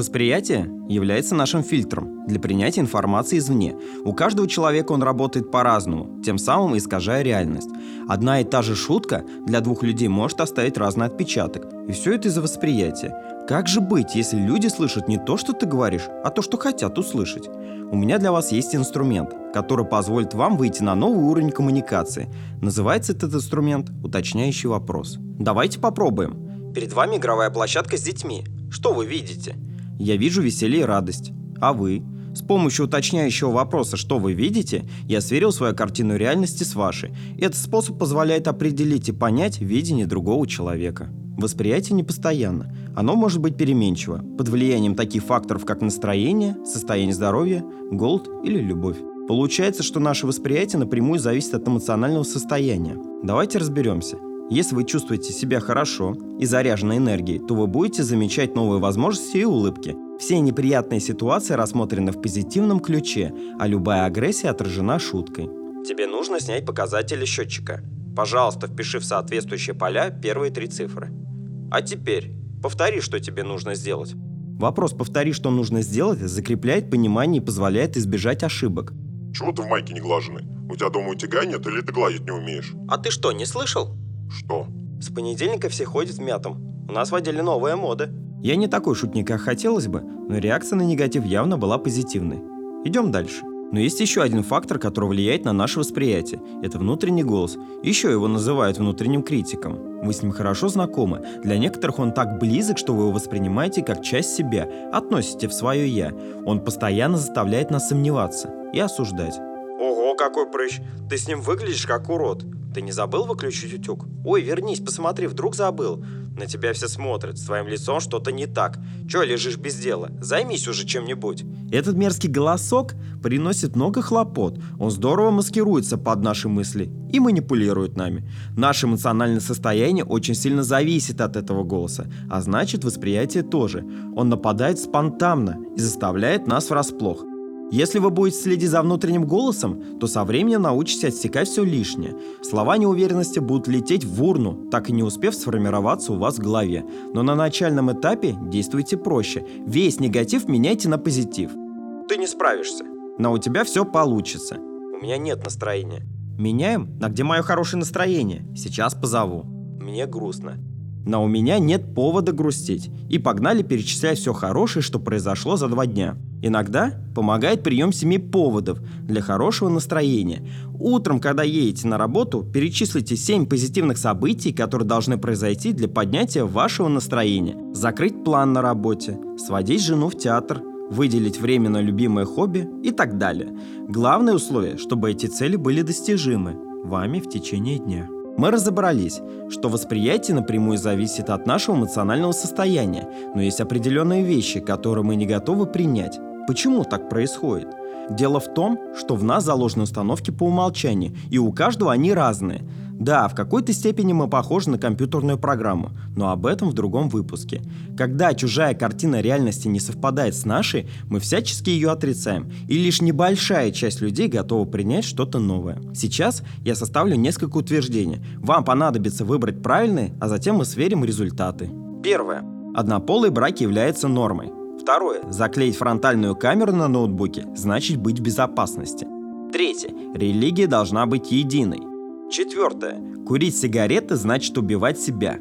Восприятие является нашим фильтром для принятия информации извне. У каждого человека он работает по-разному, тем самым искажая реальность. Одна и та же шутка для двух людей может оставить разный отпечаток. И все это из-за восприятия. Как же быть, если люди слышат не то, что ты говоришь, а то, что хотят услышать? У меня для вас есть инструмент, который позволит вам выйти на новый уровень коммуникации. Называется этот инструмент «Уточняющий вопрос». Давайте попробуем. Перед вами игровая площадка с детьми. Что вы видите? Я вижу веселье и радость. А вы? С помощью уточняющего вопроса «что вы видите?» я сверил свою картину реальности с вашей. Этот способ позволяет определить и понять видение другого человека. Восприятие непостоянно. Оно может быть переменчиво, под влиянием таких факторов, как настроение, состояние здоровья, голод или любовь. Получается, что наше восприятие напрямую зависит от эмоционального состояния. Давайте разберемся – если вы чувствуете себя хорошо и заряжены энергией, то вы будете замечать новые возможности и улыбки. Все неприятные ситуации рассмотрены в позитивном ключе, а любая агрессия отражена шуткой. Тебе нужно снять показатели счетчика. Пожалуйста, впиши в соответствующие поля первые три цифры. А теперь повтори, что тебе нужно сделать. Вопрос «повтори, что нужно сделать» закрепляет понимание и позволяет избежать ошибок. Чего ты в майке не глаженный? У тебя дома утяга нет или ты гладить не умеешь? А ты что, не слышал? Что? С понедельника все ходят в мятом. У нас вводили новая мода. Я не такой шутник, как хотелось бы, но реакция на негатив явно была позитивной. Идем дальше. Но есть еще один фактор, который влияет на наше восприятие. Это внутренний голос. Еще его называют внутренним критиком. Вы с ним хорошо знакомы. Для некоторых он так близок, что вы его воспринимаете как часть себя, относите в свое «я». Он постоянно заставляет нас сомневаться и осуждать. Ого, какой прыщ! Ты с ним выглядишь как урод. Ты не забыл выключить утюг? Ой, вернись, посмотри, вдруг забыл. На тебя все смотрят, с твоим лицом что-то не так. Че лежишь без дела? Займись уже чем-нибудь. Этот мерзкий голосок приносит много хлопот. Он здорово маскируется под наши мысли и манипулирует нами. Наше эмоциональное состояние очень сильно зависит от этого голоса, а значит восприятие тоже. Он нападает спонтанно и заставляет нас врасплох. Если вы будете следить за внутренним голосом, то со временем научитесь отсекать все лишнее. Слова неуверенности будут лететь в урну, так и не успев сформироваться у вас в голове. Но на начальном этапе действуйте проще. Весь негатив меняйте на позитив. Ты не справишься, но у тебя все получится. У меня нет настроения. Меняем на где мое хорошее настроение. Сейчас позову. Мне грустно. Но у меня нет повода грустить. И погнали перечислять все хорошее, что произошло за два дня. Иногда помогает прием семи поводов для хорошего настроения. Утром, когда едете на работу, перечислите семь позитивных событий, которые должны произойти для поднятия вашего настроения. Закрыть план на работе, сводить жену в театр, выделить время на любимое хобби и так далее. Главное условие, чтобы эти цели были достижимы вами в течение дня. Мы разобрались, что восприятие напрямую зависит от нашего эмоционального состояния, но есть определенные вещи, которые мы не готовы принять. Почему так происходит? Дело в том, что в нас заложены установки по умолчанию, и у каждого они разные. Да, в какой-то степени мы похожи на компьютерную программу, но об этом в другом выпуске. Когда чужая картина реальности не совпадает с нашей, мы всячески ее отрицаем, и лишь небольшая часть людей готова принять что-то новое. Сейчас я составлю несколько утверждений. Вам понадобится выбрать правильные, а затем мы сверим результаты. Первое. Однополые браки являются нормой. Второе. Заклеить фронтальную камеру на ноутбуке значит быть в безопасности. Третье. Религия должна быть единой. Четвертое. Курить сигареты значит убивать себя.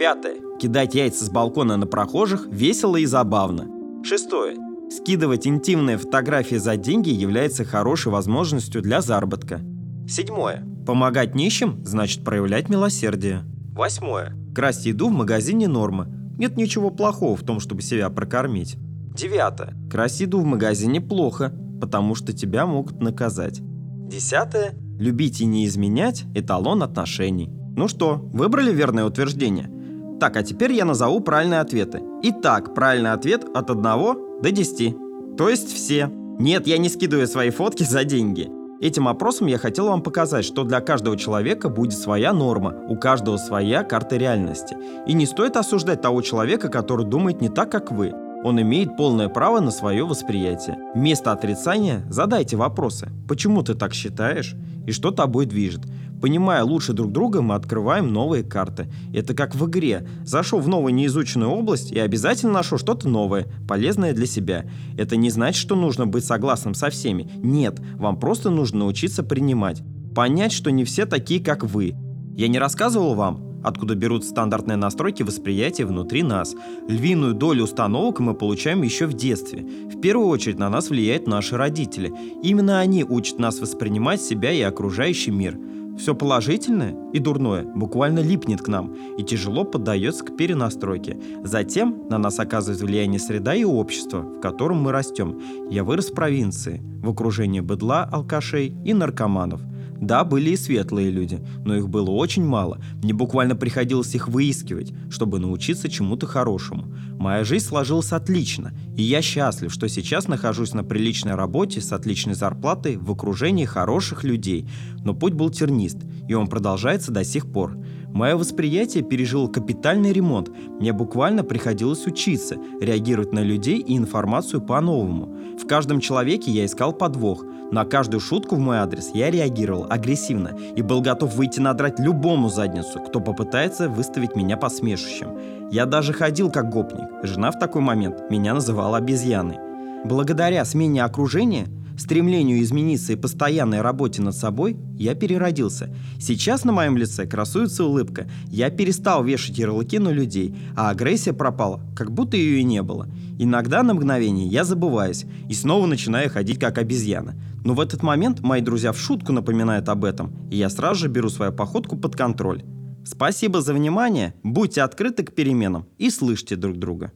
Пятое. Кидать яйца с балкона на прохожих весело и забавно. Шестое. Скидывать интимные фотографии за деньги является хорошей возможностью для заработка. Седьмое. Помогать нищим значит проявлять милосердие. Восьмое. Красть еду в магазине норма, нет ничего плохого в том, чтобы себя прокормить. Девятое. Красть еду в магазине плохо, потому что тебя могут наказать. Десятое. Любить и не изменять – эталон отношений. Ну что, выбрали верное утверждение? Так, а теперь я назову правильные ответы. Итак, правильный ответ от 1 до 10. То есть все. Нет, я не скидываю свои фотки за деньги. Этим опросом я хотел вам показать, что для каждого человека будет своя норма, у каждого своя карта реальности. И не стоит осуждать того человека, который думает не так, как вы. Он имеет полное право на свое восприятие. Вместо отрицания задайте вопросы. Почему ты так считаешь? И что тобой движет? Понимая лучше друг друга, мы открываем новые карты. Это как в игре. Зашел в новую неизученную область и обязательно нашел что-то новое, полезное для себя. Это не значит, что нужно быть согласным со всеми. Нет, вам просто нужно научиться принимать. Понять, что не все такие, как вы. Я не рассказывал вам, откуда берут стандартные настройки восприятия внутри нас. Львиную долю установок мы получаем еще в детстве. В первую очередь на нас влияют наши родители. Именно они учат нас воспринимать себя и окружающий мир. Все положительное и дурное буквально липнет к нам и тяжело поддается к перенастройке. Затем на нас оказывает влияние среда и общество, в котором мы растем. Я вырос в провинции, в окружении быдла, алкашей и наркоманов – да, были и светлые люди, но их было очень мало. Мне буквально приходилось их выискивать, чтобы научиться чему-то хорошему. Моя жизнь сложилась отлично, и я счастлив, что сейчас нахожусь на приличной работе с отличной зарплатой в окружении хороших людей. Но путь был тернист, и он продолжается до сих пор. Мое восприятие пережило капитальный ремонт. Мне буквально приходилось учиться, реагировать на людей и информацию по-новому. В каждом человеке я искал подвох. На каждую шутку в мой адрес я реагировал агрессивно и был готов выйти надрать любому задницу, кто попытается выставить меня посмешищем. Я даже ходил как гопник. Жена в такой момент меня называла обезьяной. Благодаря смене окружения стремлению измениться и постоянной работе над собой, я переродился. Сейчас на моем лице красуется улыбка. Я перестал вешать ярлыки на людей, а агрессия пропала, как будто ее и не было. Иногда на мгновение я забываюсь и снова начинаю ходить как обезьяна. Но в этот момент мои друзья в шутку напоминают об этом, и я сразу же беру свою походку под контроль. Спасибо за внимание, будьте открыты к переменам и слышите друг друга.